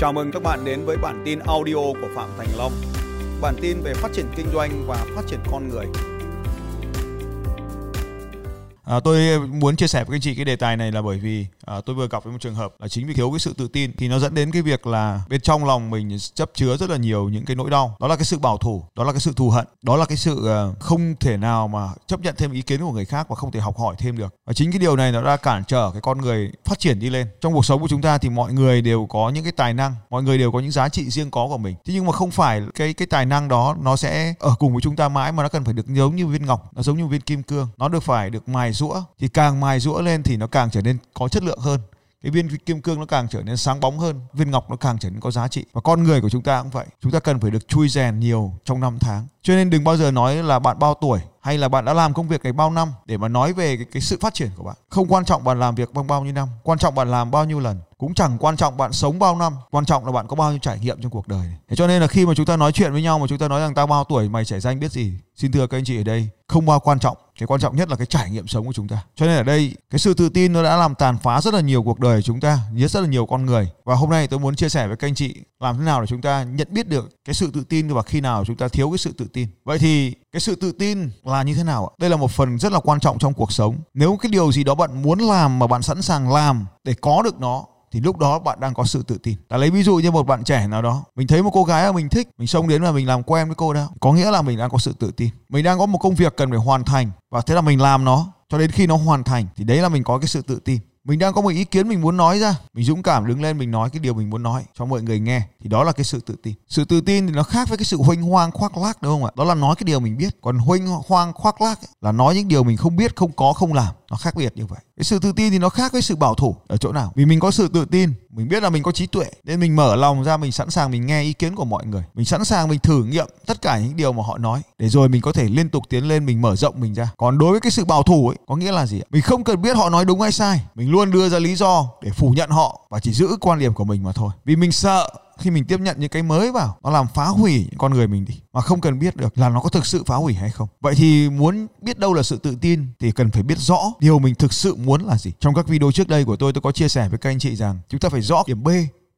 Chào mừng các bạn đến với bản tin audio của Phạm Thành Long. Bản tin về phát triển kinh doanh và phát triển con người. À, tôi muốn chia sẻ với anh chị cái đề tài này là bởi vì à, tôi vừa gặp với một trường hợp là chính vì thiếu cái sự tự tin thì nó dẫn đến cái việc là bên trong lòng mình chấp chứa rất là nhiều những cái nỗi đau. Đó là cái sự bảo thủ đó là cái sự thù hận đó là cái sự à, không thể nào mà chấp nhận thêm ý kiến của người khác và không thể học hỏi thêm được. Và chính cái điều này nó đã cản trở cái con người phát triển đi lên. Trong cuộc sống của chúng ta thì mọi người đều có những cái tài năng mọi người đều có những giá trị riêng có của mình. Thế nhưng mà không phải cái cái tài năng đó nó sẽ ở cùng với chúng ta mãi mà nó cần phải được giống như viên ngọc nó giống như viên kim cương. Nó được phải được mài rũa. Thì càng mài rũa lên thì nó càng trở nên có chất lượng hơn. Cái viên kim cương nó càng trở nên sáng bóng hơn viên ngọc nó càng trở nên có giá trị. Và con người của chúng ta cũng vậy. Chúng ta cần phải được chui rèn nhiều trong năm tháng. Cho nên đừng bao giờ nói là bạn bao tuổi hay là bạn đã làm công việc này bao năm để mà nói về cái, cái sự phát triển của bạn. Không quan trọng bạn làm việc bằng bao nhiêu năm quan trọng bạn làm bao nhiêu lần. Cũng chẳng quan trọng bạn sống bao năm quan trọng là bạn có bao nhiêu trải nghiệm trong cuộc đời thế cho nên là khi mà chúng ta nói chuyện với nhau mà chúng ta nói rằng tao bao tuổi mày trẻ danh biết gì. Xin thưa các anh chị ở đây không bao quan trọng cái quan trọng nhất là cái trải nghiệm sống của chúng ta. Cho nên ở đây, cái sự tự tin nó đã làm tàn phá rất là nhiều cuộc đời của chúng ta, giết rất là nhiều con người. Và hôm nay tôi muốn chia sẻ với các anh chị làm thế nào để chúng ta nhận biết được cái sự tự tin và khi nào chúng ta thiếu cái sự tự tin. Vậy thì cái sự tự tin là như thế nào đây là một phần rất là quan trọng trong cuộc sống. Nếu cái điều gì đó bạn muốn làm mà bạn sẵn sàng làm để có được nó thì lúc đó bạn đang có sự tự tin. Ta lấy ví dụ như một bạn trẻ nào đó, mình thấy một cô gái mà mình thích, mình xông đến và mình làm quen với cô đó, có nghĩa là mình đang có sự tự tin. Mình đang có một công việc cần phải hoàn thành và thế là mình làm nó cho đến khi nó hoàn thành thì đấy là mình có cái sự tự tin mình đang có một ý kiến mình muốn nói ra mình dũng cảm đứng lên mình nói cái điều mình muốn nói cho mọi người nghe thì đó là cái sự tự tin. Sự tự tin thì nó khác với cái sự huênh hoang khoác lác đúng không ạ? Đó là nói cái điều mình biết. Còn huênh hoang khoác lác ấy, là nói những điều mình không biết không có không làm. Nó khác biệt như vậy. Cái sự tự tin thì nó khác với sự bảo thủ ở chỗ nào? Vì mình có sự tự tin mình biết là mình có trí tuệ nên mình mở lòng ra mình sẵn sàng mình nghe ý kiến của mọi người. Mình sẵn sàng mình thử nghiệm tất cả những điều mà họ nói để rồi mình có thể liên tục tiến lên mình mở rộng mình ra. Còn đối với cái sự bảo thủ ấy có nghĩa là gì mình không cần biết họ nói đúng hay sai. Mình luôn đưa ra lý do để phủ nhận họ và chỉ giữ quan điểm của mình mà thôi. Vì mình sợ khi mình tiếp nhận những cái mới vào, nó làm phá hủy con người mình đi, mà không cần biết được là nó có thực sự phá hủy hay không. Vậy thì muốn biết đâu là sự tự tin thì cần phải biết rõ điều mình thực sự muốn là gì. Trong các video trước đây của tôi tôi có chia sẻ với các anh chị rằng chúng ta phải rõ điểm b,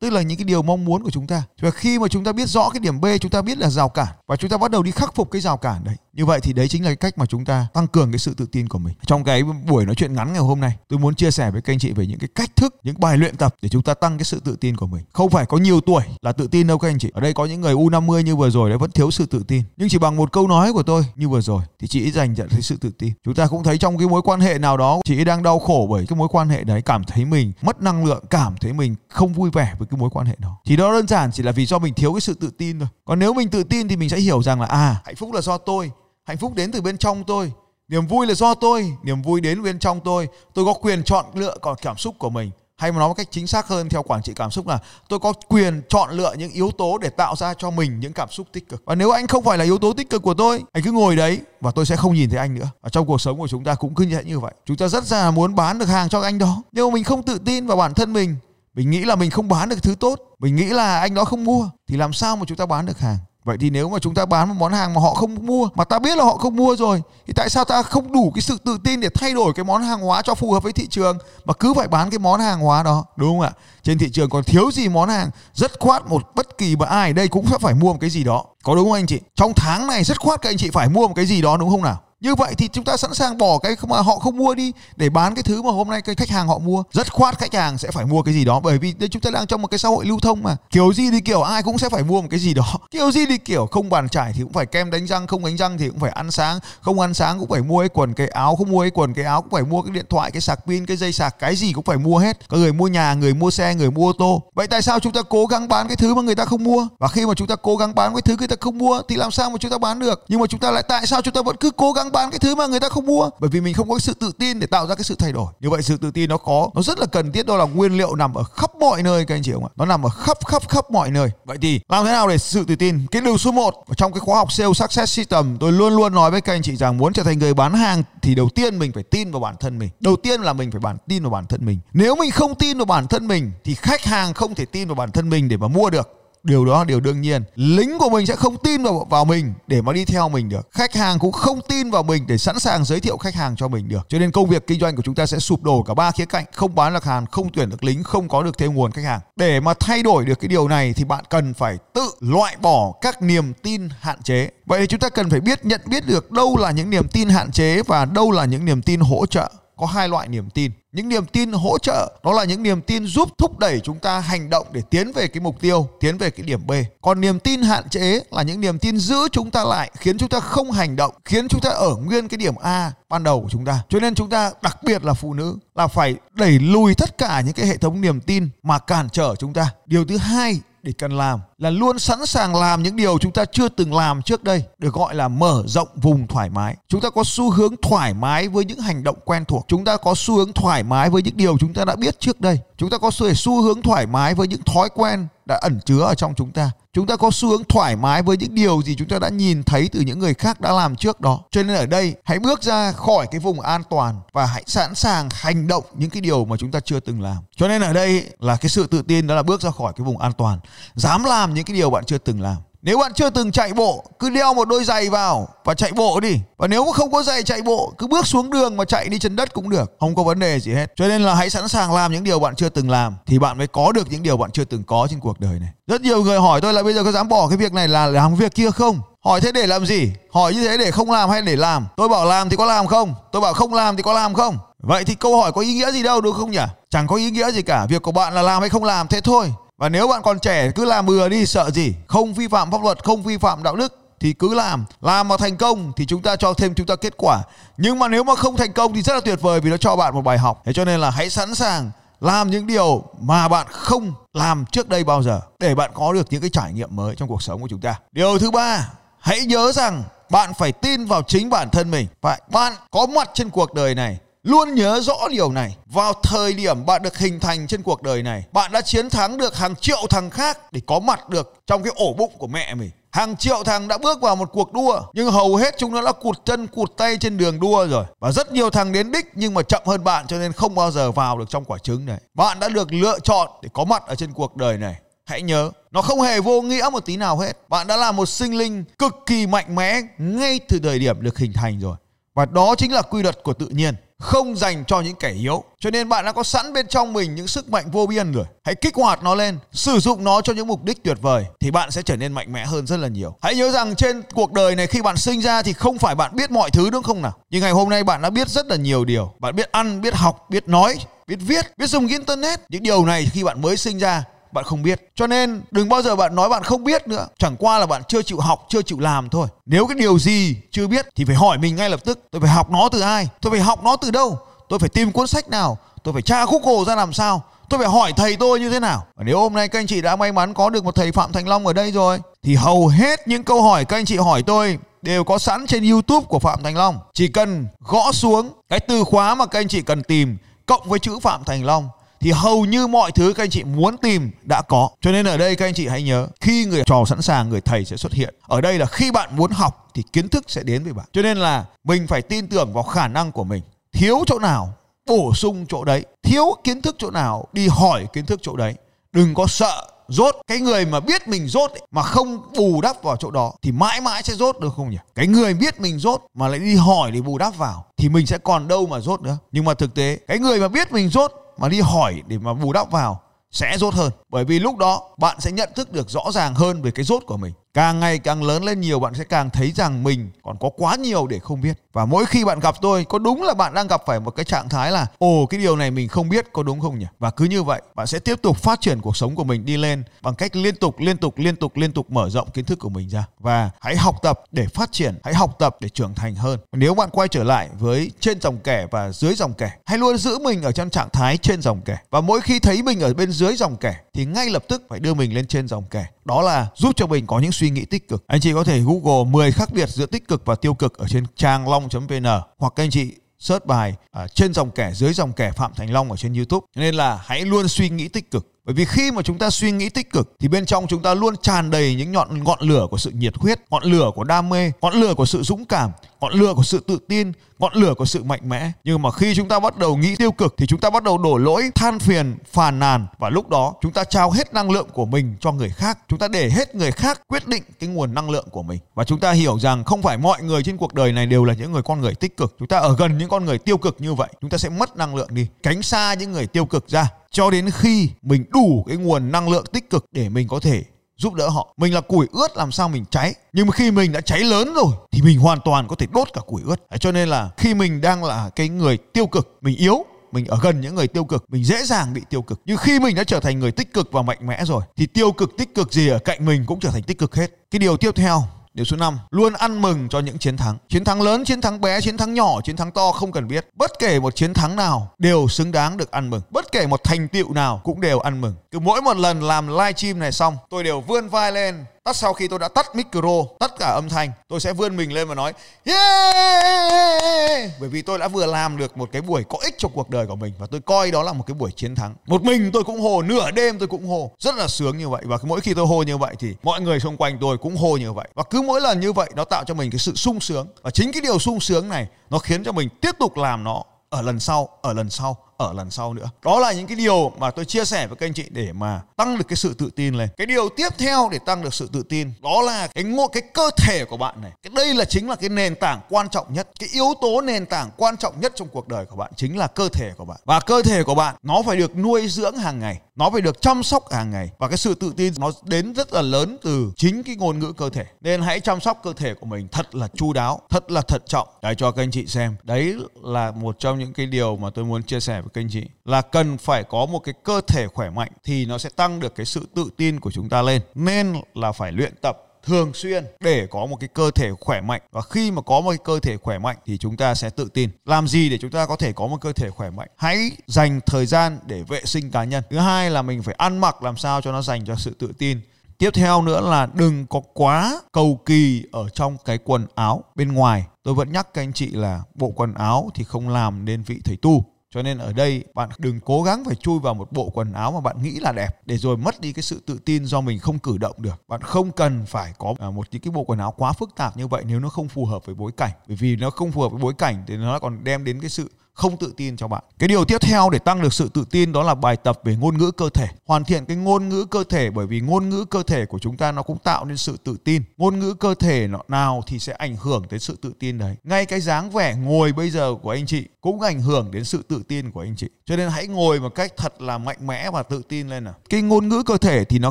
tức là những cái điều mong muốn của chúng ta. Và khi mà chúng ta biết rõ cái điểm b, chúng ta biết là rào cản và chúng ta bắt đầu đi khắc phục cái rào cản đấy như vậy thì đấy chính là cái cách mà chúng ta tăng cường cái sự tự tin của mình. Trong cái buổi nói chuyện ngắn ngày hôm nay, tôi muốn chia sẻ với các anh chị về những cái cách thức, những bài luyện tập để chúng ta tăng cái sự tự tin của mình. Không phải có nhiều tuổi là tự tin đâu các anh chị. Ở đây có những người u 50 như vừa rồi đấy, vẫn thiếu sự tự tin. Nhưng chỉ bằng một câu nói của tôi như vừa rồi thì chị ấy dành nhận thấy sự tự tin. Chúng ta cũng thấy trong cái mối quan hệ nào đó, chị ấy đang đau khổ bởi cái mối quan hệ đấy, cảm thấy mình mất năng lượng, cảm thấy mình không vui vẻ với cái mối quan hệ đó. Thì đó đơn giản chỉ là vì do mình thiếu cái sự tự tin thôi. Còn nếu mình tự tin thì mình sẽ hiểu rằng là à hạnh phúc là do tôi hạnh phúc đến từ bên trong tôi. Niềm vui là do tôi. Niềm vui đến bên trong tôi. Tôi có quyền chọn lựa còn cảm xúc của mình. Hay mà nói một cách chính xác hơn, theo quản trị cảm xúc là, tôi có quyền chọn lựa những yếu tố để tạo ra cho mình những cảm xúc tích cực. Và nếu anh không phải là yếu tố tích cực của tôi, anh cứ ngồi đấy và tôi sẽ không nhìn thấy anh nữa. Và trong cuộc sống của chúng ta cũng cứ như vậy. Chúng ta rất là muốn bán được hàng cho anh đó. Nhưng mà mình không tự tin vào bản thân mình mình nghĩ là mình không bán được thứ tốt, mình nghĩ là anh đó không mua, thì làm sao mà chúng ta bán được hàng? Vậy thì nếu mà chúng ta bán một món hàng mà họ không mua, mà ta biết là họ không mua rồi, thì tại sao ta không đủ cái sự tự tin để thay đổi cái món hàng hóa cho phù hợp với thị trường, mà cứ phải bán cái món hàng hóa đó, đúng không ạ? Trên thị trường còn thiếu gì món hàng rất khoát một bất kỳ mà ai, đây cũng sẽ phải mua một cái gì đó. Có đúng không anh chị? Trong tháng này rất khoát các anh chị phải mua một cái gì đó, đúng không nào? Như vậy thì chúng ta sẵn sàng bỏ cái mà họ không mua đi để bán cái thứ mà hôm nay cái khách hàng họ mua. Rất khoát khách hàng sẽ phải mua cái gì đó, bởi vì đây chúng ta đang trong một cái xã hội lưu thông mà. Kiểu gì thì kiểu ai cũng sẽ phải mua một cái gì đó. Kiểu gì thì kiểu không bàn trải thì cũng phải kem đánh răng, không đánh răng thì cũng phải ăn sáng. Không ăn sáng cũng phải mua cái quần, cái áo, không mua cái quần, cái áo cũng phải mua cái điện thoại, cái sạc pin, cái dây sạc, cái gì cũng phải mua hết. Có người mua nhà, người mua xe, người mua ô tô. Vậy tại sao chúng ta cố gắng bán cái thứ mà người ta không mua? Và khi mà chúng ta cố gắng bán cái thứ người ta không mua thì làm sao mà chúng ta bán được? Nhưng mà chúng ta lại tại sao chúng ta vẫn cứ cố gắng bán cái thứ mà người ta không mua, bởi vì mình không có sự tự tin để tạo ra cái sự thay đổi. Như vậy sự tự tin nó có, nó rất là cần thiết, đó là nguyên liệu nằm ở khắp mọi nơi, các anh chị không ạ? Nó nằm ở khắp khắp khắp mọi nơi. Vậy thì làm thế nào để sự tự tin? Cái điều số 1 trong cái khóa học sales success system, tôi luôn luôn nói với các anh chị rằng muốn trở thành người bán hàng thì đầu tiên mình phải tin vào bản thân mình. Đầu tiên là mình phải bản, tin vào bản thân mình. Nếu mình không tin vào bản thân mình thì khách hàng không thể tin vào bản thân mình để mà mua được điều đó là điều đương nhiên. Lính của mình sẽ không tin vào vào mình để mà đi theo mình được. Khách hàng cũng không tin vào mình để sẵn sàng giới thiệu khách hàng cho mình được. Cho nên công việc kinh doanh của chúng ta sẽ sụp đổ cả ba khía cạnh. Không bán được hàng, không tuyển được lính, không có được thêm nguồn khách hàng. Để mà thay đổi được cái điều này thì bạn cần phải tự loại bỏ các niềm tin hạn chế. Vậy thì chúng ta cần phải biết, nhận biết được đâu là những niềm tin hạn chế và đâu là những niềm tin hỗ trợ. Có hai loại niềm tin những niềm tin hỗ trợ, đó là những niềm tin giúp thúc đẩy chúng ta hành động để tiến về cái mục tiêu, tiến về cái điểm b. Còn niềm tin hạn chế là những niềm tin giữ chúng ta lại, khiến chúng ta không hành động, khiến chúng ta ở nguyên cái điểm a ban đầu của chúng ta. Cho nên chúng ta đặc biệt là phụ nữ là phải đẩy lùi tất cả những cái hệ thống niềm tin mà cản trở chúng ta. Điều thứ hai để cần làm, là luôn sẵn sàng làm những điều chúng ta chưa từng làm trước đây, được gọi là mở rộng vùng thoải mái. Chúng ta có xu hướng thoải mái với những hành động quen thuộc. Chúng ta có xu hướng thoải mái với những điều chúng ta đã biết trước đây. Chúng ta có xu hướng thoải mái với những thói quen đã ẩn chứa ở trong chúng ta. Chúng ta có xu hướng thoải mái với những điều gì chúng ta đã nhìn thấy từ những người khác đã làm trước đó. Cho nên ở đây, hãy bước ra khỏi cái vùng an toàn và hãy sẵn sàng hành động những cái điều mà chúng ta chưa từng làm. Cho nên ở đây là cái sự tự tin đó là bước ra khỏi cái vùng an toàn. Dám làm những cái điều bạn chưa từng làm nếu bạn chưa từng chạy bộ, cứ đeo một đôi giày vào và chạy bộ đi. Và nếu mà không có giày chạy bộ, cứ bước xuống đường mà chạy đi chân đất cũng được, không có vấn đề gì hết. Cho nên là hãy sẵn sàng làm những điều bạn chưa từng làm thì bạn mới có được những điều bạn chưa từng có trên cuộc đời này. Rất nhiều người hỏi tôi là bây giờ có dám bỏ cái việc này là làm việc kia không? Hỏi thế để làm gì? Hỏi như thế để không làm hay để làm? Tôi bảo làm thì có làm không? Tôi bảo không làm thì có làm không? Vậy thì câu hỏi có ý nghĩa gì đâu đúng không nhỉ? Chẳng có ý nghĩa gì cả. Việc của bạn là làm hay không làm thế thôi. Và nếu bạn còn trẻ cứ làm bừa đi, sợ gì? Không vi phạm pháp luật, Không vi phạm đạo đức thì cứ làm. Làm mà thành công thì chúng ta cho thêm chúng ta kết quả. Nhưng mà nếu mà không thành công thì rất là tuyệt vời vì nó cho bạn một bài học. Thế cho nên là hãy sẵn sàng làm những điều mà bạn không làm trước đây bao giờ để bạn có được những cái trải nghiệm mới trong cuộc sống của chúng ta. Điều thứ ba, hãy nhớ rằng bạn phải tin vào chính bản thân mình. Phải bạn có mặt trên cuộc đời này. Luôn nhớ rõ điều này, vào thời điểm bạn được hình thành trên cuộc đời này, bạn đã chiến thắng được hàng triệu thằng khác để có mặt được trong cái ổ bụng của mẹ mình. Hàng triệu thằng đã bước vào một cuộc đua Nhưng hầu hết chúng nó đã cụt chân cụt tay trên đường đua rồi. Và rất nhiều thằng đến đích nhưng mà chậm hơn bạn cho nên không bao giờ vào được trong quả trứng này. Bạn đã được lựa chọn để có mặt ở trên cuộc đời này. Hãy nhớ Nó không hề vô nghĩa một tí nào hết. Bạn đã là một sinh linh cực kỳ mạnh mẽ Ngay từ thời điểm được hình thành rồi. Và đó chính là quy luật của tự nhiên không dành cho những kẻ yếu. Cho nên bạn đã có sẵn bên trong mình những sức mạnh vô biên rồi. Hãy kích hoạt nó lên, sử dụng nó cho những mục đích tuyệt vời thì bạn sẽ trở nên mạnh mẽ hơn rất là nhiều. Hãy nhớ rằng trên cuộc đời này khi bạn sinh ra thì không phải bạn biết mọi thứ đúng không nào? Nhưng ngày hôm nay bạn đã biết rất là nhiều điều. Bạn biết ăn, biết học, biết nói, biết viết, biết dùng internet. Những điều này khi bạn mới sinh ra bạn không biết. Cho nên đừng bao giờ bạn nói bạn không biết nữa. Chẳng qua là bạn chưa chịu học, chưa chịu làm thôi. Nếu cái điều gì chưa biết thì phải hỏi mình ngay lập tức. Tôi phải học nó từ ai? Tôi phải học nó từ đâu? Tôi phải tìm cuốn sách nào? Tôi phải tra google ra làm sao? Tôi phải hỏi thầy tôi như thế nào? Và nếu hôm nay các anh chị đã may mắn có được một thầy phạm thành long ở đây rồi, thì hầu hết những câu hỏi các anh chị hỏi tôi đều có sẵn trên youtube của phạm thành long. Chỉ cần gõ xuống cái từ khóa mà các anh chị cần tìm cộng với chữ phạm thành long thì hầu như mọi thứ các anh chị muốn tìm đã có. Cho nên ở đây các anh chị hãy nhớ khi người trò sẵn sàng người thầy sẽ xuất hiện. Ở đây là khi bạn muốn học thì kiến thức sẽ đến với bạn. Cho nên là mình phải tin tưởng vào khả năng của mình. Thiếu chỗ nào bổ sung chỗ đấy. Thiếu kiến thức chỗ nào đi hỏi kiến thức chỗ đấy. Đừng có sợ rốt cái người mà biết mình rốt ấy, mà không bù đắp vào chỗ đó thì mãi mãi sẽ rốt được không nhỉ cái người biết mình rốt mà lại đi hỏi để bù đắp vào thì mình sẽ còn đâu mà rốt nữa nhưng mà thực tế cái người mà biết mình rốt mà đi hỏi để mà bù đắp vào sẽ rốt hơn. Bởi vì lúc đó bạn sẽ nhận thức được rõ ràng hơn về cái rốt của mình càng ngày càng lớn lên nhiều, bạn sẽ càng thấy rằng mình còn có quá nhiều để không biết. Và mỗi khi bạn gặp tôi, có đúng là bạn đang gặp phải một cái trạng thái là, ồ, cái điều này mình không biết, có đúng không nhỉ? Và cứ như vậy, bạn sẽ tiếp tục phát triển cuộc sống của mình đi lên bằng cách liên tục liên tục liên tục liên tục mở rộng kiến thức của mình ra. Và hãy học tập để phát triển, hãy học tập để trưởng thành hơn. Nếu bạn quay trở lại với trên dòng kẻ và dưới dòng kẻ, hãy luôn giữ mình ở trong trạng thái trên dòng kẻ. Và mỗi khi thấy mình ở bên dưới dòng kẻ, thì ngay lập tức phải đưa mình lên trên dòng kẻ. Đó là giúp cho mình có những suy nghĩ tích cực. Anh chị có thể google 10 khác biệt giữa tích cực và tiêu cực ở trên trang long.vn hoặc các anh chị search bài ở trên dòng kẻ, dưới dòng kẻ phạm thành long ở trên youtube. Nên là hãy luôn suy nghĩ tích cực bởi vì khi mà chúng ta suy nghĩ tích cực, thì bên trong chúng ta luôn tràn đầy những nhọn, ngọn lửa của sự nhiệt huyết, ngọn lửa của đam mê, ngọn lửa của sự dũng cảm, ngọn lửa của sự tự tin, ngọn lửa của sự mạnh mẽ. Nhưng mà khi chúng ta bắt đầu nghĩ tiêu cực, thì chúng ta bắt đầu đổ lỗi, than phiền, phàn nàn. Và lúc đó, chúng ta trao hết năng lượng của mình cho người khác. Chúng ta để hết người khác quyết định cái nguồn năng lượng của mình. Và chúng ta hiểu rằng không phải mọi người trên cuộc đời này đều là những người con người tích cực. Chúng ta ở gần những con người tiêu cực như vậy, chúng ta sẽ mất năng lượng đi. Tránh xa những người tiêu cực ra cho đến khi mình đủ cái nguồn năng lượng tích cực để mình có thể giúp đỡ họ. Mình là củi ướt, làm sao mình cháy? Nhưng mà khi mình đã cháy lớn rồi, thì mình hoàn toàn có thể đốt cả củi ướt. Cho nên là khi mình đang là cái người tiêu cực, mình yếu, mình ở gần những người tiêu cực, mình dễ dàng bị tiêu cực. Nhưng khi mình đã trở thành người tích cực và mạnh mẽ rồi, thì tiêu cực tích cực gì ở cạnh mình cũng trở thành tích cực hết. Cái điều tiếp theo Điều số 5, luôn ăn mừng cho những chiến thắng. Chiến thắng lớn, chiến thắng bé, chiến thắng nhỏ, chiến thắng to không cần biết. Bất kể một chiến thắng nào đều xứng đáng được ăn mừng. Bất kể một thành tựu nào cũng đều ăn mừng. Cứ mỗi một lần làm live stream này xong, tôi đều vươn vai lên tắt sau khi tôi đã tắt micro tất cả âm thanh, tôi sẽ vươn mình lên và nói, yeah! Bởi vì tôi đã vừa làm được một cái buổi có ích cho cuộc đời của mình và tôi coi đó là một cái buổi chiến thắng. Một mình tôi cũng hồ nửa đêm tôi cũng hồ rất là sướng như vậy và mỗi khi tôi hô như vậy thì mọi người xung quanh tôi cũng hô như vậy. Và cứ mỗi lần như vậy, nó tạo cho mình cái sự sung sướng. Và chính cái điều sung sướng này, nó khiến cho mình tiếp tục làm nó ở lần sau, ở lần sau ở lần sau nữa. Đó là những cái điều mà tôi chia sẻ với các anh chị để mà tăng được cái sự tự tin lên. Cái điều tiếp theo để tăng được sự tự tin, đó là cái ngộ, cái cơ thể của bạn này. Cái đây là chính là cái nền tảng quan trọng nhất, cái yếu tố nền tảng quan trọng nhất trong cuộc đời của bạn chính là cơ thể của bạn. Và cơ thể của bạn, nó phải được nuôi dưỡng hàng ngày, nó phải được chăm sóc hàng ngày. Và cái sự tự tin nó đến rất là lớn từ chính cái ngôn ngữ cơ thể. Nên hãy chăm sóc cơ thể của mình thật là chu đáo, thật là thận trọng. Để cho các anh chị xem, đấy là một trong những cái điều mà tôi muốn chia sẻ với các anh chị, là cần phải có một cái cơ thể khỏe mạnh thì nó sẽ tăng được cái sự tự tin của chúng ta lên. Nên là phải luyện tập thường xuyên để có một cái cơ thể khỏe mạnh. Và khi mà có một cái cơ thể khỏe mạnh thì chúng ta sẽ tự tin. Làm gì để chúng ta có thể có một cơ thể khỏe mạnh? Hãy dành thời gian để vệ sinh cá nhân. Thứ hai là mình phải ăn mặc làm sao cho nó dành cho sự tự tin. Tiếp theo nữa là đừng có quá cầu kỳ ở trong cái quần áo bên ngoài. Tôi vẫn nhắc các anh chị là bộ quần áo thì không làm nên vị thầy tu cho nên ở đây bạn đừng cố gắng phải chui vào một bộ quần áo mà bạn nghĩ là đẹp để rồi mất đi cái sự tự tin do mình không cử động được. Bạn không cần phải có à, một những cái bộ quần áo quá phức tạp như vậy nếu nó không phù hợp với bối cảnh. Bởi vì nó không phù hợp với bối cảnh thì nó còn đem đến cái sự không tự tin cho bạn. Cái điều tiếp theo để tăng được sự tự tin đó là bài tập về ngôn ngữ cơ thể. Hoàn thiện cái ngôn ngữ cơ thể bởi vì ngôn ngữ cơ thể của chúng ta nó cũng tạo nên sự tự tin. Ngôn ngữ cơ thể nào thì sẽ ảnh hưởng tới sự tự tin đấy. Ngay cái dáng vẻ ngồi bây giờ của anh chị cũng ảnh hưởng đến sự tự tin của anh chị. Cho nên hãy ngồi một cách thật là mạnh mẽ và tự tin lên nào. Cái ngôn ngữ cơ thể thì nó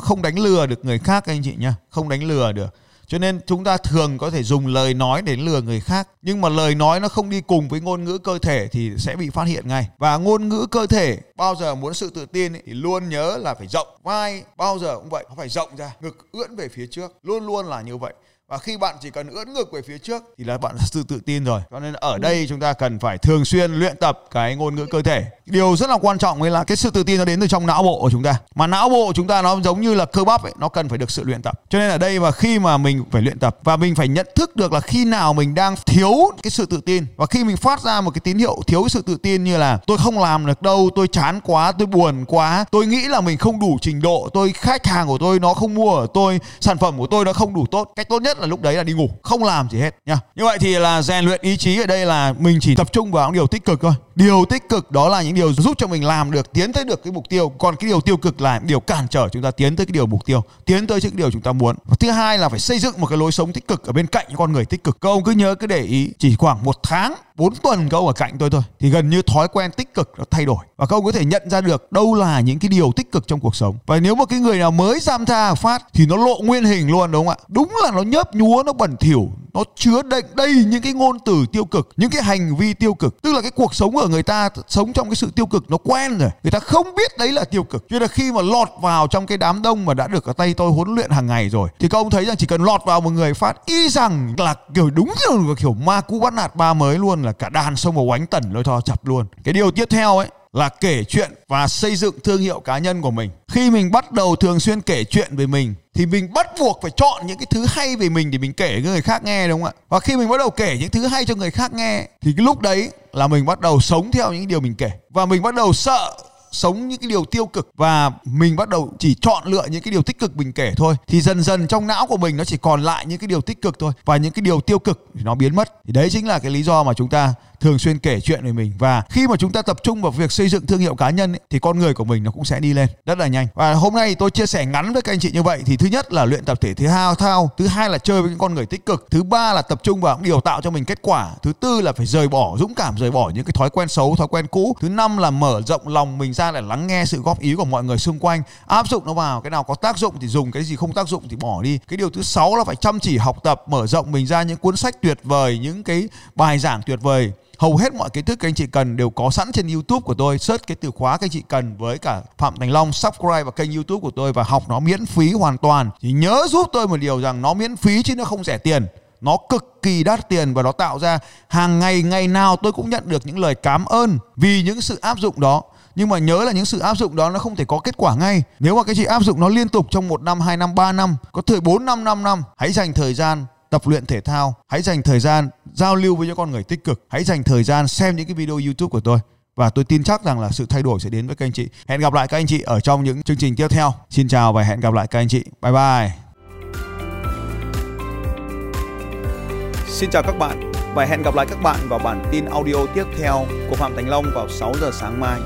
không đánh lừa được người khác anh chị nhá, không đánh lừa được cho nên chúng ta thường có thể dùng lời nói để lừa người khác. Nhưng mà lời nói nó không đi cùng với ngôn ngữ cơ thể thì sẽ bị phát hiện ngay. Và ngôn ngữ cơ thể bao giờ muốn sự tự tin ấy, thì luôn nhớ là phải rộng vai. Bao giờ cũng vậy nó phải rộng ra ngực ưỡn về phía trước. Luôn luôn là như vậy và khi bạn chỉ cần ưỡn ngực về phía trước thì là bạn sự tự tin rồi. Cho nên ở đây chúng ta cần phải thường xuyên luyện tập cái ngôn ngữ cơ thể. Điều rất là quan trọng là cái sự tự tin nó đến từ trong não bộ của chúng ta. Mà não bộ chúng ta nó giống như là cơ bắp ấy, nó cần phải được sự luyện tập. Cho nên ở đây mà khi mà mình phải luyện tập và mình phải nhận thức được là khi nào mình đang thiếu cái sự tự tin và khi mình phát ra một cái tín hiệu thiếu cái sự tự tin như là tôi không làm được đâu, tôi chán quá, tôi buồn quá, tôi nghĩ là mình không đủ trình độ, tôi khách hàng của tôi nó không mua ở tôi, sản phẩm của tôi nó không đủ tốt. Cách tốt nhất là lúc đấy là đi ngủ, không làm gì hết nha. Như vậy thì là rèn luyện ý chí ở đây là mình chỉ tập trung vào những điều tích cực thôi điều tích cực đó là những điều giúp cho mình làm được, tiến tới được cái mục tiêu. Còn cái điều tiêu cực là điều cản trở chúng ta tiến tới cái điều mục tiêu, tiến tới những điều chúng ta muốn. Và thứ hai là phải xây dựng một cái lối sống tích cực ở bên cạnh những con người tích cực. Các ông cứ nhớ, cứ để ý, chỉ khoảng một tháng 4 tuần các ông ở cạnh tôi thôi, thì gần như thói quen tích cực nó thay đổi. Và các ông có thể nhận ra được đâu là những cái điều tích cực trong cuộc sống. Và nếu một cái người nào mới tham gia phát thì nó lộ nguyên hình luôn, đúng không ạ? Đúng là nó nhớp nhúa, nó bẩn thỉu nó chứa đầy đầy những cái ngôn từ tiêu cực những cái hành vi tiêu cực. Tức là cái cuộc sống của người ta sống trong cái sự tiêu cực nó quen rồi. Người ta không biết đấy là tiêu cực. Cho nên là khi mà lọt vào trong cái đám đông mà đã được ở tay tôi huấn luyện hàng ngày rồi thì các ông thấy rằng chỉ cần lọt vào một người phát y rằng là kiểu đúng kiểu, kiểu ma cú bắt nạt ba mới luôn là cả đàn xông vào oánh tẩn lôi thò chập luôn. Cái điều tiếp theo ấy là kể chuyện và xây dựng thương hiệu cá nhân của mình. Khi mình bắt đầu thường xuyên kể chuyện về mình, thì mình bắt buộc phải chọn những cái thứ hay về mình để mình kể cho người khác nghe, đúng không ạ? Và khi mình bắt đầu kể những thứ hay cho người khác nghe, thì cái lúc đấy là mình bắt đầu sống theo những điều mình kể và mình bắt đầu sợ sống những cái điều tiêu cực và mình bắt đầu chỉ chọn lựa những cái điều tích cực mình kể thôi thì dần dần trong não của mình nó chỉ còn lại những cái điều tích cực thôi và những cái điều tiêu cực thì nó biến mất thì đấy chính là cái lý do mà chúng ta thường xuyên kể chuyện về mình. Và khi mà chúng ta tập trung vào việc xây dựng thương hiệu cá nhân ấy, thì con người của mình nó cũng sẽ đi lên rất là nhanh. Và hôm nay tôi chia sẻ ngắn với các anh chị như vậy thì thứ nhất là luyện tập thể thể thao thao thứ hai là chơi với những con người tích cực thứ ba là tập trung vào điều tạo cho mình kết quả thứ tư là phải rời bỏ dũng cảm rời bỏ những cái thói quen xấu thói quen cũ thứ năm là mở rộng lòng mình ra để lắng nghe sự góp ý của mọi người xung quanh áp dụng nó vào cái nào có tác dụng thì dùng cái gì không tác dụng thì bỏ đi. Cái điều thứ sáu là phải chăm chỉ học tập mở rộng mình ra những cuốn sách tuyệt vời những cái bài giảng tuyệt vời hầu hết mọi kiến thức các anh chị cần đều có sẵn trên YouTube của tôi. Search cái từ khóa các anh chị cần với cả Phạm Thành Long, subscribe vào kênh YouTube của tôi và học nó miễn phí hoàn toàn. Thì nhớ giúp tôi một điều rằng nó miễn phí chứ nó không rẻ tiền. Nó cực kỳ đắt tiền và nó tạo ra hàng ngày ngày nào tôi cũng nhận được những lời cảm ơn vì những sự áp dụng đó. Nhưng mà nhớ là những sự áp dụng đó nó không thể có kết quả ngay. Nếu mà các chị áp dụng nó liên tục trong một năm, hai năm, ba năm, có thời bốn năm năm năm, hãy dành thời gian tập luyện thể thao. Hãy dành thời gian giao lưu với những con người tích cực. Hãy dành thời gian xem những cái video youtube của tôi và tôi tin chắc rằng là sự thay đổi sẽ đến với các anh chị. Hẹn gặp lại các anh chị ở trong những chương trình tiếp theo. Xin chào và hẹn gặp lại các anh chị. Bye bye. Xin chào các bạn và hẹn gặp lại các bạn vào bản tin audio tiếp theo của Phạm Thành Long vào 6 giờ sáng mai.